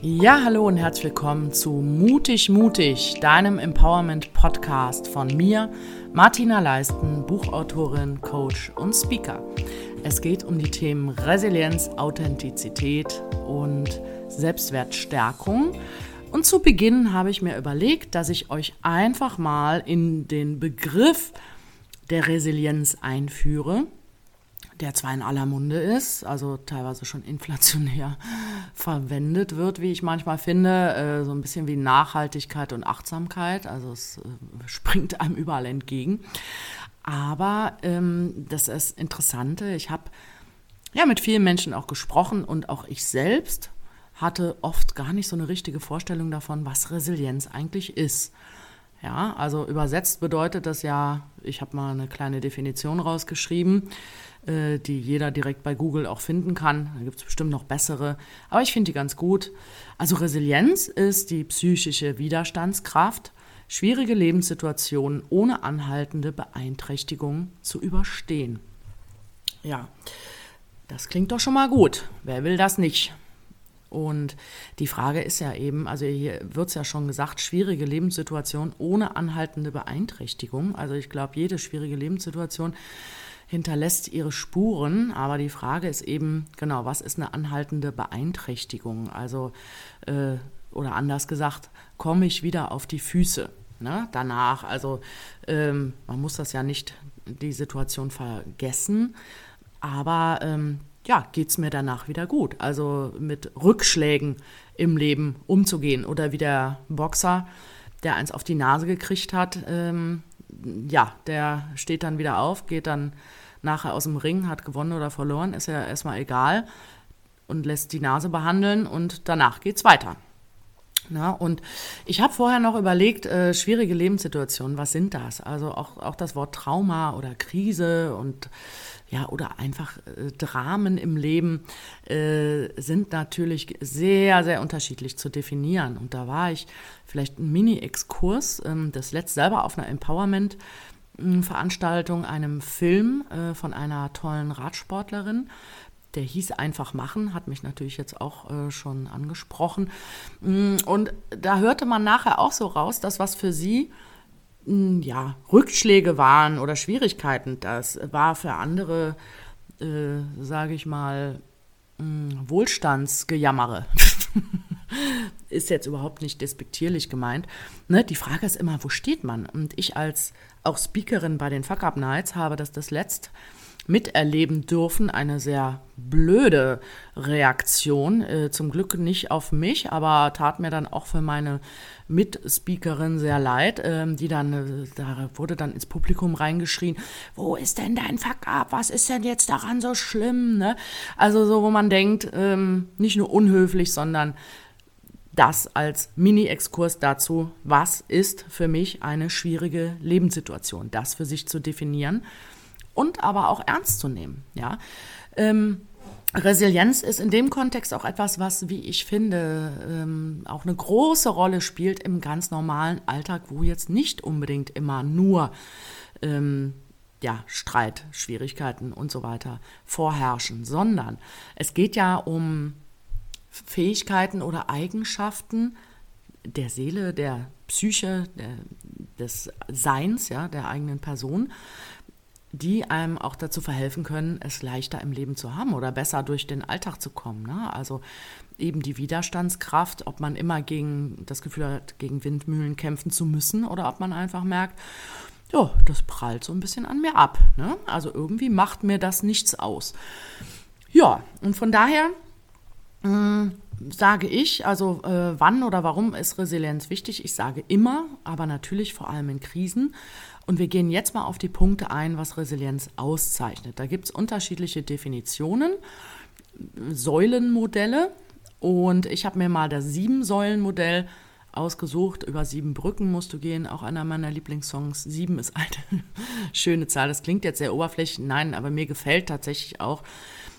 Ja, hallo und herzlich willkommen zu Mutig Mutig, deinem Empowerment Podcast von mir, Martina Leisten, Buchautorin, Coach und Speaker. Es geht um die Themen Resilienz, Authentizität und Selbstwertstärkung. Und zu Beginn habe ich mir überlegt, dass ich euch einfach mal in den Begriff der Resilienz einführe der zwar in aller Munde ist, also teilweise schon inflationär verwendet wird, wie ich manchmal finde, äh, so ein bisschen wie Nachhaltigkeit und Achtsamkeit, also es äh, springt einem überall entgegen. Aber ähm, das ist Interessante, ich habe ja mit vielen Menschen auch gesprochen und auch ich selbst hatte oft gar nicht so eine richtige Vorstellung davon, was Resilienz eigentlich ist. Ja, also übersetzt bedeutet das ja, ich habe mal eine kleine Definition rausgeschrieben, äh, die jeder direkt bei Google auch finden kann. Da gibt es bestimmt noch bessere, aber ich finde die ganz gut. Also Resilienz ist die psychische Widerstandskraft, schwierige Lebenssituationen ohne anhaltende Beeinträchtigung zu überstehen. Ja, das klingt doch schon mal gut. Wer will das nicht? Und die Frage ist ja eben, also hier wird es ja schon gesagt, schwierige Lebenssituation ohne anhaltende Beeinträchtigung. Also ich glaube, jede schwierige Lebenssituation hinterlässt ihre Spuren, aber die Frage ist eben, genau, was ist eine anhaltende Beeinträchtigung? Also, äh, oder anders gesagt, komme ich wieder auf die Füße ne, danach? Also, ähm, man muss das ja nicht, die Situation vergessen, aber ähm, ja, geht es mir danach wieder gut. Also mit Rückschlägen im Leben umzugehen. Oder wie der Boxer, der eins auf die Nase gekriegt hat, ähm, ja, der steht dann wieder auf, geht dann nachher aus dem Ring, hat gewonnen oder verloren, ist ja erstmal egal und lässt die Nase behandeln und danach geht's weiter. Na, und ich habe vorher noch überlegt, äh, schwierige Lebenssituationen, was sind das? Also auch, auch das Wort Trauma oder Krise und ja, oder einfach äh, Dramen im Leben äh, sind natürlich sehr, sehr unterschiedlich zu definieren. Und da war ich vielleicht ein Mini-Exkurs, ähm, das letzt selber auf einer Empowerment-Veranstaltung, einem Film äh, von einer tollen Radsportlerin. Der hieß einfach machen, hat mich natürlich jetzt auch äh, schon angesprochen. Mm, und da hörte man nachher auch so raus, dass was für sie ja, Rückschläge waren oder Schwierigkeiten. Das war für andere, äh, sage ich mal, mh, hm, Wohlstandsgejammere. ist jetzt überhaupt nicht despektierlich gemeint. Ne? Die Frage ist immer, wo steht man? Und ich als auch Speakerin bei den Fuck Up Nights habe das das letzt miterleben dürfen. Eine sehr blöde Reaktion. Äh, zum Glück nicht auf mich, aber tat mir dann auch für meine Mitspeakerin sehr leid, äh, die dann, äh, da wurde dann ins Publikum reingeschrien, wo ist denn dein Fuck up? Was ist denn jetzt daran so schlimm? Ne? Also so, wo man denkt, ähm, nicht nur unhöflich, sondern das als Mini-Exkurs dazu, was ist für mich eine schwierige Lebenssituation, das für sich zu definieren und aber auch ernst zu nehmen. Ja? Ähm, Resilienz ist in dem Kontext auch etwas, was, wie ich finde, ähm, auch eine große Rolle spielt im ganz normalen Alltag, wo jetzt nicht unbedingt immer nur ähm, ja, Streit, Schwierigkeiten und so weiter vorherrschen, sondern es geht ja um Fähigkeiten oder Eigenschaften der Seele, der Psyche, der, des Seins, ja, der eigenen Person, die einem auch dazu verhelfen können, es leichter im Leben zu haben oder besser durch den Alltag zu kommen. Ne? Also eben die Widerstandskraft, ob man immer gegen das Gefühl hat, gegen Windmühlen kämpfen zu müssen oder ob man einfach merkt, ja, das prallt so ein bisschen an mir ab. Ne? Also irgendwie macht mir das nichts aus. Ja, und von daher hm, sage ich, also äh, wann oder warum ist Resilienz wichtig? Ich sage immer, aber natürlich vor allem in Krisen. Und wir gehen jetzt mal auf die Punkte ein, was Resilienz auszeichnet. Da gibt es unterschiedliche Definitionen, Säulenmodelle. Und ich habe mir mal das Sieben-Säulen-Modell ausgesucht. Über sieben Brücken musst du gehen, auch einer meiner Lieblingssongs. Sieben ist eine schöne Zahl. Das klingt jetzt sehr oberflächlich, nein, aber mir gefällt tatsächlich auch,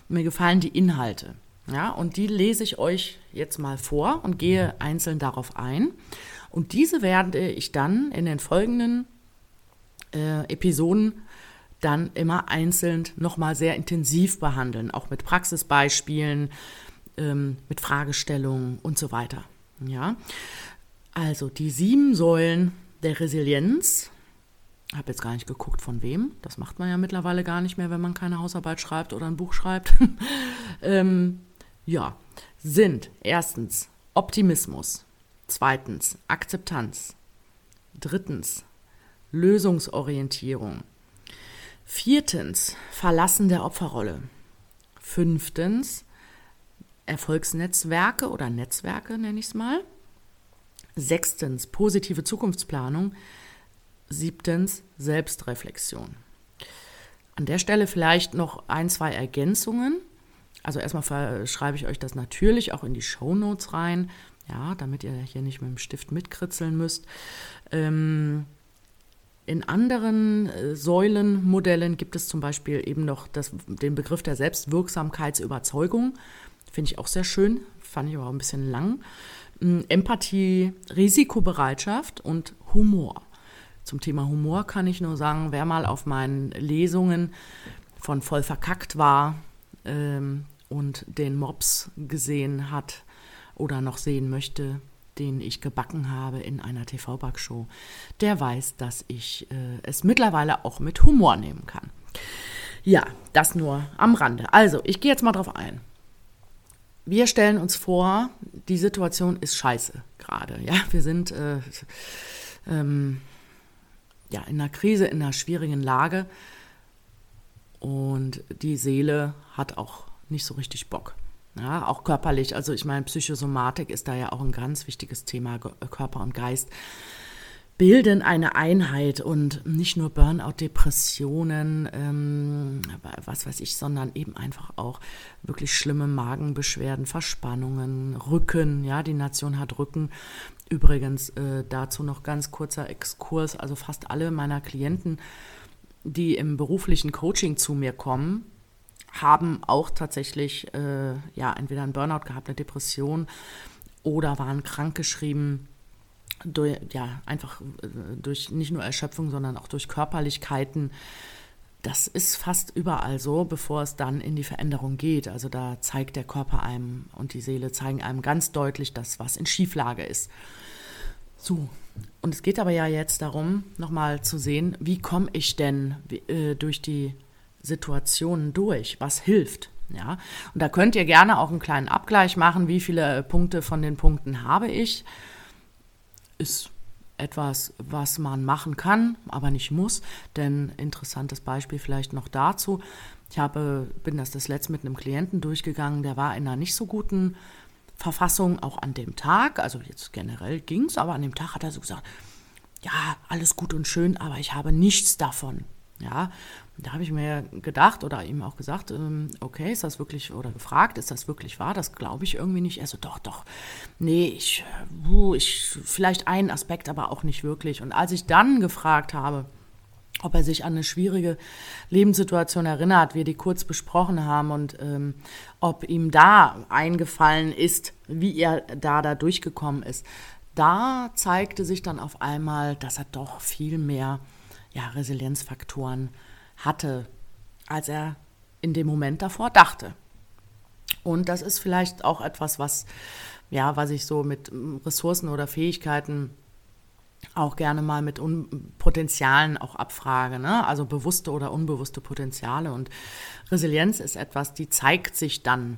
mir gefallen die Inhalte. Ja, und die lese ich euch jetzt mal vor und gehe einzeln darauf ein. Und diese werde ich dann in den folgenden äh, Episoden dann immer einzeln nochmal sehr intensiv behandeln, auch mit Praxisbeispielen, ähm, mit Fragestellungen und so weiter. Ja, also die sieben Säulen der Resilienz. Habe jetzt gar nicht geguckt, von wem. Das macht man ja mittlerweile gar nicht mehr, wenn man keine Hausarbeit schreibt oder ein Buch schreibt. ähm, ja, sind erstens Optimismus, zweitens Akzeptanz, drittens Lösungsorientierung, viertens Verlassen der Opferrolle, fünftens Erfolgsnetzwerke oder Netzwerke nenne ich es mal, sechstens positive Zukunftsplanung, siebtens Selbstreflexion. An der Stelle vielleicht noch ein, zwei Ergänzungen. Also erstmal schreibe ich euch das natürlich auch in die Show Notes rein, ja, damit ihr hier nicht mit dem Stift mitkritzeln müsst. Ähm, in anderen äh, Säulenmodellen gibt es zum Beispiel eben noch das, den Begriff der Selbstwirksamkeitsüberzeugung. Finde ich auch sehr schön, fand ich aber auch ein bisschen lang. Ähm, Empathie, Risikobereitschaft und Humor. Zum Thema Humor kann ich nur sagen, wer mal auf meinen Lesungen von voll verkackt war, ähm, und den Mops gesehen hat oder noch sehen möchte, den ich gebacken habe in einer TV-Backshow, der weiß, dass ich äh, es mittlerweile auch mit Humor nehmen kann. Ja, das nur am Rande. Also, ich gehe jetzt mal drauf ein. Wir stellen uns vor, die Situation ist scheiße gerade. Ja, wir sind äh, ähm, ja, in einer Krise, in einer schwierigen Lage. Und die Seele hat auch nicht so richtig Bock. Ja, auch körperlich, also ich meine, Psychosomatik ist da ja auch ein ganz wichtiges Thema, äh, Körper und Geist bilden eine Einheit und nicht nur Burnout, Depressionen, ähm, was weiß ich, sondern eben einfach auch wirklich schlimme Magenbeschwerden, Verspannungen, Rücken. Ja, die Nation hat Rücken. Übrigens äh, dazu noch ganz kurzer Exkurs. Also fast alle meiner Klienten, die im beruflichen Coaching zu mir kommen, haben auch tatsächlich äh, ja entweder einen Burnout gehabt, eine Depression oder waren krankgeschrieben durch, ja, einfach äh, durch nicht nur Erschöpfung, sondern auch durch Körperlichkeiten. Das ist fast überall so, bevor es dann in die Veränderung geht. Also da zeigt der Körper einem und die Seele zeigen einem ganz deutlich, dass was in Schieflage ist. So, und es geht aber ja jetzt darum, nochmal zu sehen, wie komme ich denn äh, durch die Situationen durch, was hilft. Ja, und da könnt ihr gerne auch einen kleinen Abgleich machen, wie viele Punkte von den Punkten habe ich. Ist etwas, was man machen kann, aber nicht muss. Denn interessantes Beispiel vielleicht noch dazu. Ich habe, bin das das letzte mit einem Klienten durchgegangen, der war in einer nicht so guten Verfassung, auch an dem Tag. Also jetzt generell ging es, aber an dem Tag hat er so gesagt, ja, alles gut und schön, aber ich habe nichts davon. Ja, da habe ich mir gedacht oder ihm auch gesagt, ähm, okay, ist das wirklich, oder gefragt, ist das wirklich wahr? Das glaube ich irgendwie nicht. Er so, doch, doch, nee, ich, ich, vielleicht ein Aspekt, aber auch nicht wirklich. Und als ich dann gefragt habe, ob er sich an eine schwierige Lebenssituation erinnert, wir die kurz besprochen haben und ähm, ob ihm da eingefallen ist, wie er da da durchgekommen ist, da zeigte sich dann auf einmal, dass er doch viel mehr ja, Resilienzfaktoren hatte, als er in dem Moment davor dachte. Und das ist vielleicht auch etwas, was, ja, was ich so mit Ressourcen oder Fähigkeiten auch gerne mal mit Un Potenzialen auch abfrage, ne? also bewusste oder unbewusste Potenziale. Und Resilienz ist etwas, die zeigt sich dann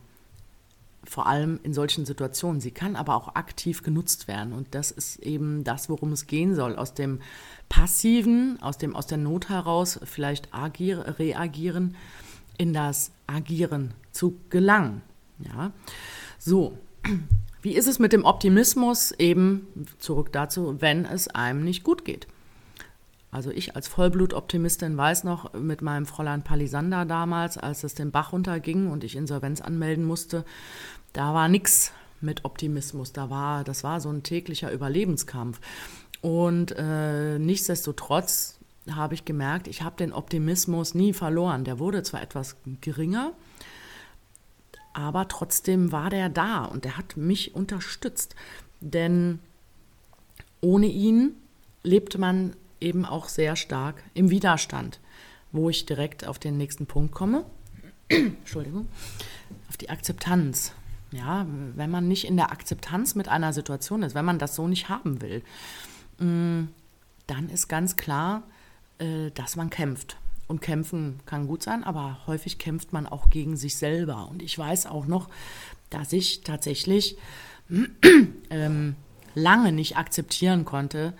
vor allem in solchen Situationen. Sie kann aber auch aktiv genutzt werden. Und das ist eben das, worum es gehen soll. Aus dem Passiven, aus, dem, aus der Not heraus vielleicht agier, reagieren, in das Agieren zu gelangen. Ja, so. Wie ist es mit dem Optimismus? Eben zurück dazu, wenn es einem nicht gut geht. Also ich als Vollblutoptimistin weiß noch mit meinem Fräulein Palisander damals, als es den Bach runterging und ich Insolvenz anmelden musste, da war nichts mit Optimismus. Da war, das war so ein täglicher Überlebenskampf. Und äh, nichtsdestotrotz habe ich gemerkt, ich habe den Optimismus nie verloren. Der wurde zwar etwas geringer, aber trotzdem war der da und der hat mich unterstützt. Denn ohne ihn lebt man eben auch sehr stark im Widerstand, wo ich direkt auf den nächsten Punkt komme. Entschuldigung, auf die Akzeptanz. ja, wenn man nicht in der Akzeptanz mit einer Situation ist, wenn man das so nicht haben will, mm, dann ist ganz klar, äh, dass man kämpft. Und kämpfen kann gut sein, aber häufig kämpft man auch gegen sich selber. Und ich weiß auch noch, dass ich tatsächlich ähm, lange nicht akzeptieren konnte,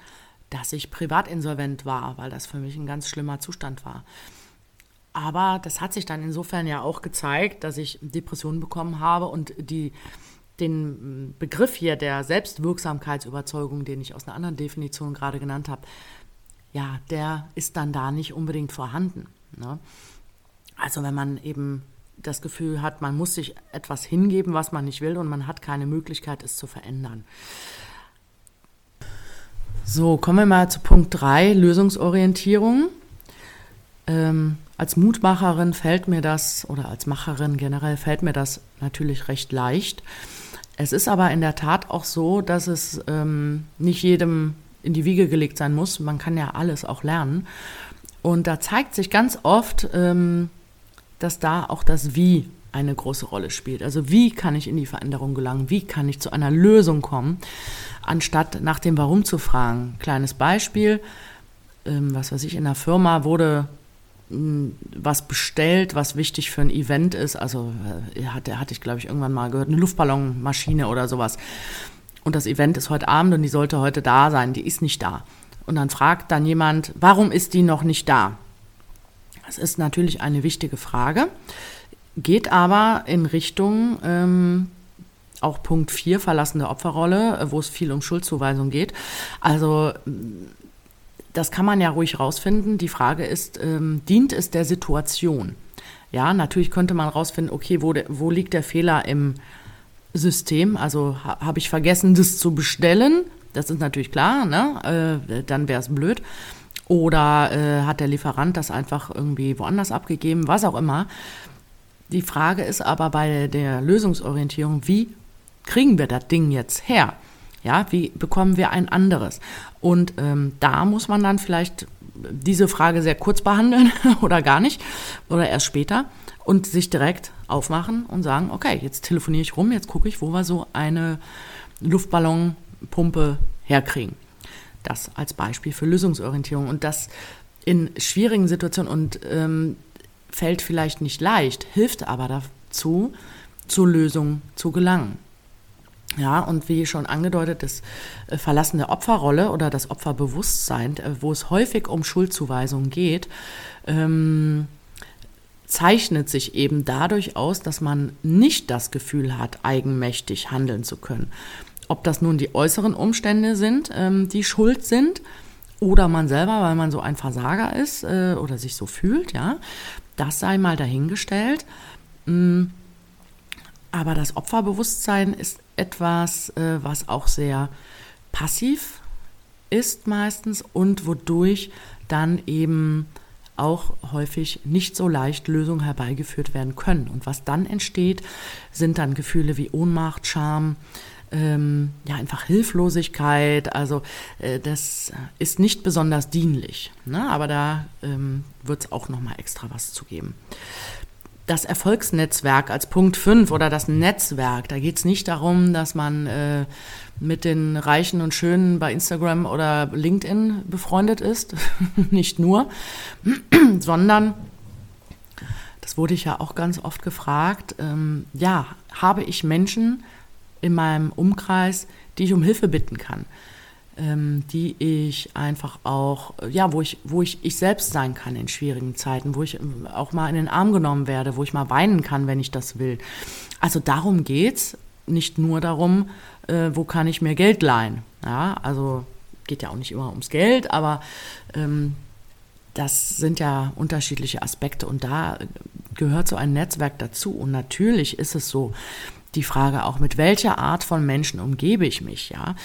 dass ich privatinsolvent war, weil das für mich ein ganz schlimmer Zustand war. Aber das hat sich dann insofern ja auch gezeigt, dass ich Depressionen bekommen habe und die, den Begriff hier der Selbstwirksamkeitsüberzeugung, den ich aus einer anderen Definition gerade genannt habe, ja, der ist dann da nicht unbedingt vorhanden. Ne? Also wenn man eben das Gefühl hat, man muss sich etwas hingeben, was man nicht will und man hat keine Möglichkeit, es zu verändern. So, kommen wir mal zu Punkt 3, Lösungsorientierung. Ähm, als Mutmacherin fällt mir das, oder als Macherin generell fällt mir das natürlich recht leicht. Es ist aber in der Tat auch so, dass es ähm, nicht jedem in die Wiege gelegt sein muss. Man kann ja alles auch lernen. Und da zeigt sich ganz oft, ähm, dass da auch das Wie eine große Rolle spielt. Also wie kann ich in die Veränderung gelangen? Wie kann ich zu einer Lösung kommen, anstatt nach dem Warum zu fragen? Kleines Beispiel, ähm, was weiß ich, in der Firma wurde hm, was bestellt, was wichtig für ein Event ist. Also äh, hatte, hatte ich, glaube ich, irgendwann mal gehört, eine Luftballonmaschine oder sowas. Und das Event ist heute Abend und die sollte heute da sein. Die ist nicht da. Und dann fragt dann jemand, warum ist die noch nicht da? Das ist natürlich eine wichtige Frage, geht aber in Richtung ähm, auch Punkt 4, verlassene Opferrolle, wo es viel um Schuldzuweisung geht. Also das kann man ja ruhig rausfinden. Die Frage ist, ähm, dient es der Situation? Ja, natürlich könnte man rausfinden, okay, wo, de, wo liegt der Fehler im System? Also ha, habe ich vergessen, das zu bestellen? Das ist natürlich klar, ne? Äh, dann wäre es blöd. Oder äh, hat der Lieferant das einfach irgendwie woanders abgegeben, was auch immer. Die Frage ist aber bei der Lösungsorientierung, wie kriegen wir das Ding jetzt her? Ja, wie bekommen wir ein anderes? Und ähm, da muss man dann vielleicht diese Frage sehr kurz behandeln oder gar nicht oder erst später und sich direkt aufmachen und sagen, okay, jetzt telefoniere ich rum, jetzt gucke ich, wo wir so eine Luftballonpumpe herkriegen. Das als Beispiel für Lösungsorientierung und das in schwierigen Situationen und ähm, fällt vielleicht nicht leicht, hilft aber dazu, zur Lösung zu gelangen. Ja, und wie schon angedeutet, das äh, Verlassen der Opferrolle oder das Opferbewusstsein, äh, wo es häufig um Schuldzuweisungen geht, ähm, zeichnet sich eben dadurch aus, dass man nicht das Gefühl hat, eigenmächtig handeln zu können. Ob das nun die äußeren Umstände sind, ähm, die schuld sind, oder man selber, weil man so ein Versager ist äh, oder sich so fühlt, ja, das sei mal dahingestellt. Mm, aber das Opferbewusstsein ist etwas, äh, was auch sehr passiv ist meistens und wodurch dann eben auch häufig nicht so leicht Lösungen herbeigeführt werden können. Und was dann entsteht, sind dann Gefühle wie Ohnmacht, Scham, ähm, ja einfach Hilflosigkeit. Also äh, das ist nicht besonders dienlich. Ne? Aber da ähm, wird es auch noch mal extra was zu geben das Erfolgsnetzwerk als Punkt 5 oder das Netzwerk. Da geht es nicht darum, dass man äh, mit den Reichen und Schönen bei Instagram oder LinkedIn befreundet ist, nicht nur, sondern, das wurde ich ja auch ganz oft gefragt, ähm, ja, habe ich Menschen in meinem Umkreis, die ich um Hilfe bitten kann? ähm, die ich einfach auch, ja, wo ich, wo ich ich selbst sein kann in schwierigen Zeiten, wo ich ähm, auch mal in den Arm genommen werde, wo ich mal weinen kann, wenn ich das will. Also darum geht's, nicht nur darum, äh, wo kann ich mir Geld leihen. Ja, also geht ja auch nicht immer ums Geld, aber ähm, das sind ja unterschiedliche Aspekte und da gehört so ein Netzwerk dazu. Und natürlich ist es so, die Frage auch, mit welcher Art von Menschen umgebe ich mich, ja?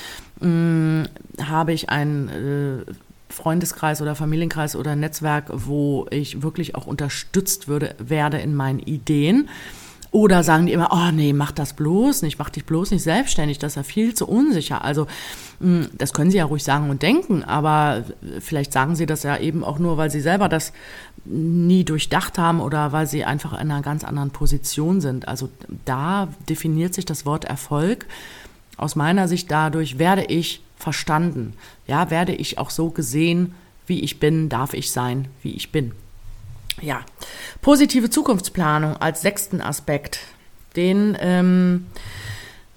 Hm, habe ich einen äh, Freundeskreis oder Familienkreis oder Netzwerk, wo ich wirklich auch unterstützt würde, werde in meinen Ideen? Oder sagen die immer, oh nee, mach das bloß nicht, mach dich bloß nicht selbstständig, das ist ja viel zu unsicher. Also hm, das können sie ja ruhig sagen und denken, aber vielleicht sagen sie das ja eben auch nur, weil sie selber das nie durchdacht haben oder weil sie einfach in einer ganz anderen Position sind. Also da definiert sich das Wort Erfolg aus meiner Sicht dadurch, werde ich verstanden, ja, werde ich auch so gesehen, wie ich bin, darf ich sein, wie ich bin. Ja, positive Zukunftsplanung als sechsten Aspekt, den ähm,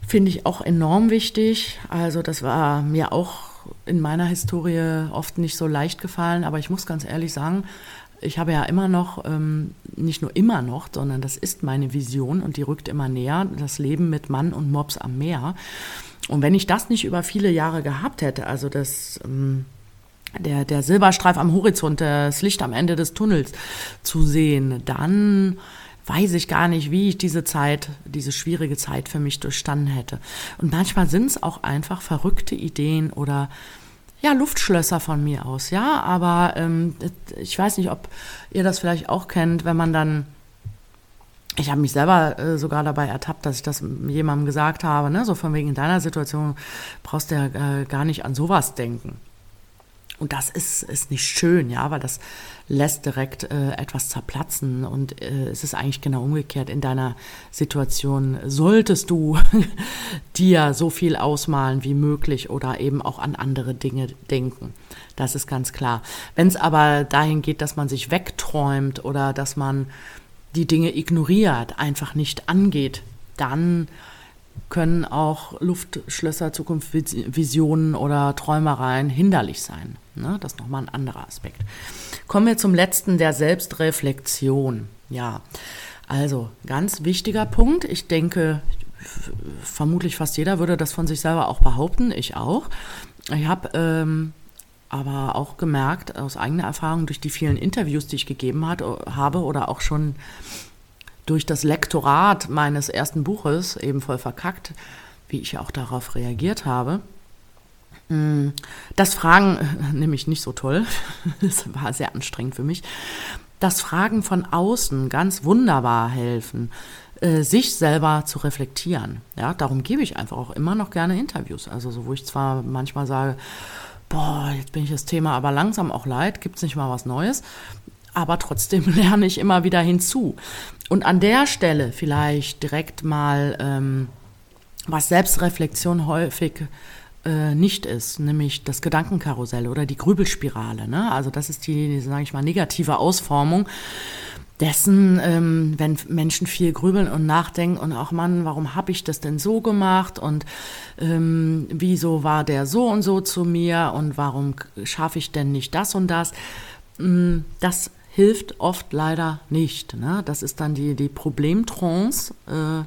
finde ich auch enorm wichtig. Also das war mir auch in meiner Historie oft nicht so leicht gefallen, aber ich muss ganz ehrlich sagen, ich habe ja immer noch, ähm, nicht nur immer noch, sondern das ist meine Vision und die rückt immer näher, das Leben mit Mann und Mops am Meer. Und wenn ich das nicht über viele Jahre gehabt hätte, also das... Ähm, der, der Silberstreif am Horizont, das Licht am Ende des Tunnels zu sehen, dann weiß ich gar nicht, wie ich diese Zeit, diese schwierige Zeit für mich durchstanden hätte. Und manchmal sind es auch einfach verrückte Ideen oder ja, Luftschlösser von mir aus, ja, aber ähm, ich weiß nicht, ob ihr das vielleicht auch kennt, wenn man dann ich habe mich selber äh, sogar dabei ertappt, dass ich das jemandem gesagt habe, ne? so von wegen in deiner Situation brauchst du ja äh, gar nicht an sowas denken. Und das ist, ist nicht schön, ja, weil das lässt direkt äh, etwas zerplatzen. Und äh, es ist eigentlich genau umgekehrt. In deiner Situation solltest du dir so viel ausmalen wie möglich oder eben auch an andere Dinge denken. Das ist ganz klar. Wenn es aber dahin geht, dass man sich wegträumt oder dass man die Dinge ignoriert, einfach nicht angeht, dann können auch Luftschlösser, Zukunftsvisionen oder Träumereien hinderlich sein. Ne? Das ist nochmal ein anderer Aspekt. Kommen wir zum letzten, der Selbstreflexion. Ja, also ganz wichtiger Punkt. Ich denke, vermutlich fast jeder würde das von sich selber auch behaupten, ich auch. Ich habe ähm, aber auch gemerkt, aus eigener Erfahrung durch die vielen Interviews, die ich gegeben hat, habe oder auch schon durch das Lektorat meines ersten Buches, eben voll verkackt, wie ich auch darauf reagiert habe. Mm, das Fragen, nämlich nicht so toll, das war sehr anstrengend für mich, das Fragen von außen ganz wunderbar helfen, äh, sich selber zu reflektieren. Ja, darum gebe ich einfach auch immer noch gerne Interviews. Also, so, wo ich zwar manchmal sage, boah, jetzt bin ich das Thema aber langsam auch leid, gibt es nicht mal was Neues aber trotzdem lerne ich immer wieder hinzu. Und an der Stelle vielleicht direkt mal, ähm, was Selbstreflexion häufig äh, nicht ist, nämlich das Gedankenkarussell oder die Grübelspirale. Ne? Also das ist die, sage ich mal, negative Ausformung dessen, ähm, wenn Menschen viel grübeln und nachdenken und auch, Mann, warum habe ich das denn so gemacht und ähm, wieso war der so und so zu mir und warum schaffe ich denn nicht das und das? Mm, das hilft oft leider nicht. Ne? Das ist dann die, die Problemtrance, äh,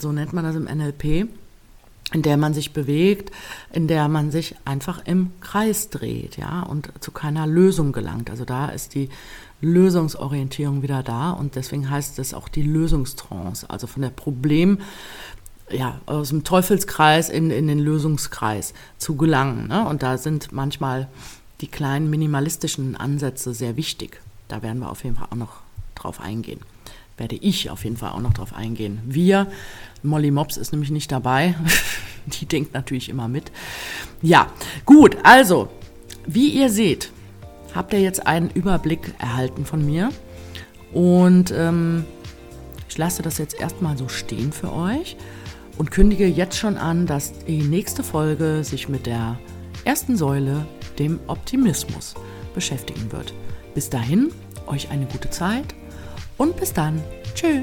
so nennt man das im NLP, in der man sich bewegt, in der man sich einfach im Kreis dreht, ja, und zu keiner Lösung gelangt. Also da ist die Lösungsorientierung wieder da und deswegen heißt es auch die Lösungstrance, also von der Problem, ja, aus dem Teufelskreis in, in den Lösungskreis zu gelangen. Ne? Und da sind manchmal die kleinen minimalistischen Ansätze sehr wichtig. Da werden wir auf jeden Fall auch noch drauf eingehen. Werde ich auf jeden Fall auch noch drauf eingehen. Wir, Molly Mops ist nämlich nicht dabei. Die denkt natürlich immer mit. Ja, gut, also, wie ihr seht, habt ihr jetzt einen Überblick erhalten von mir. Und ähm, ich lasse das jetzt erstmal so stehen für euch und kündige jetzt schon an, dass die nächste Folge sich mit der ersten Säule, dem Optimismus, beschäftigen wird. Bis dahin, euch eine gute Zeit und bis dann. Tschüss.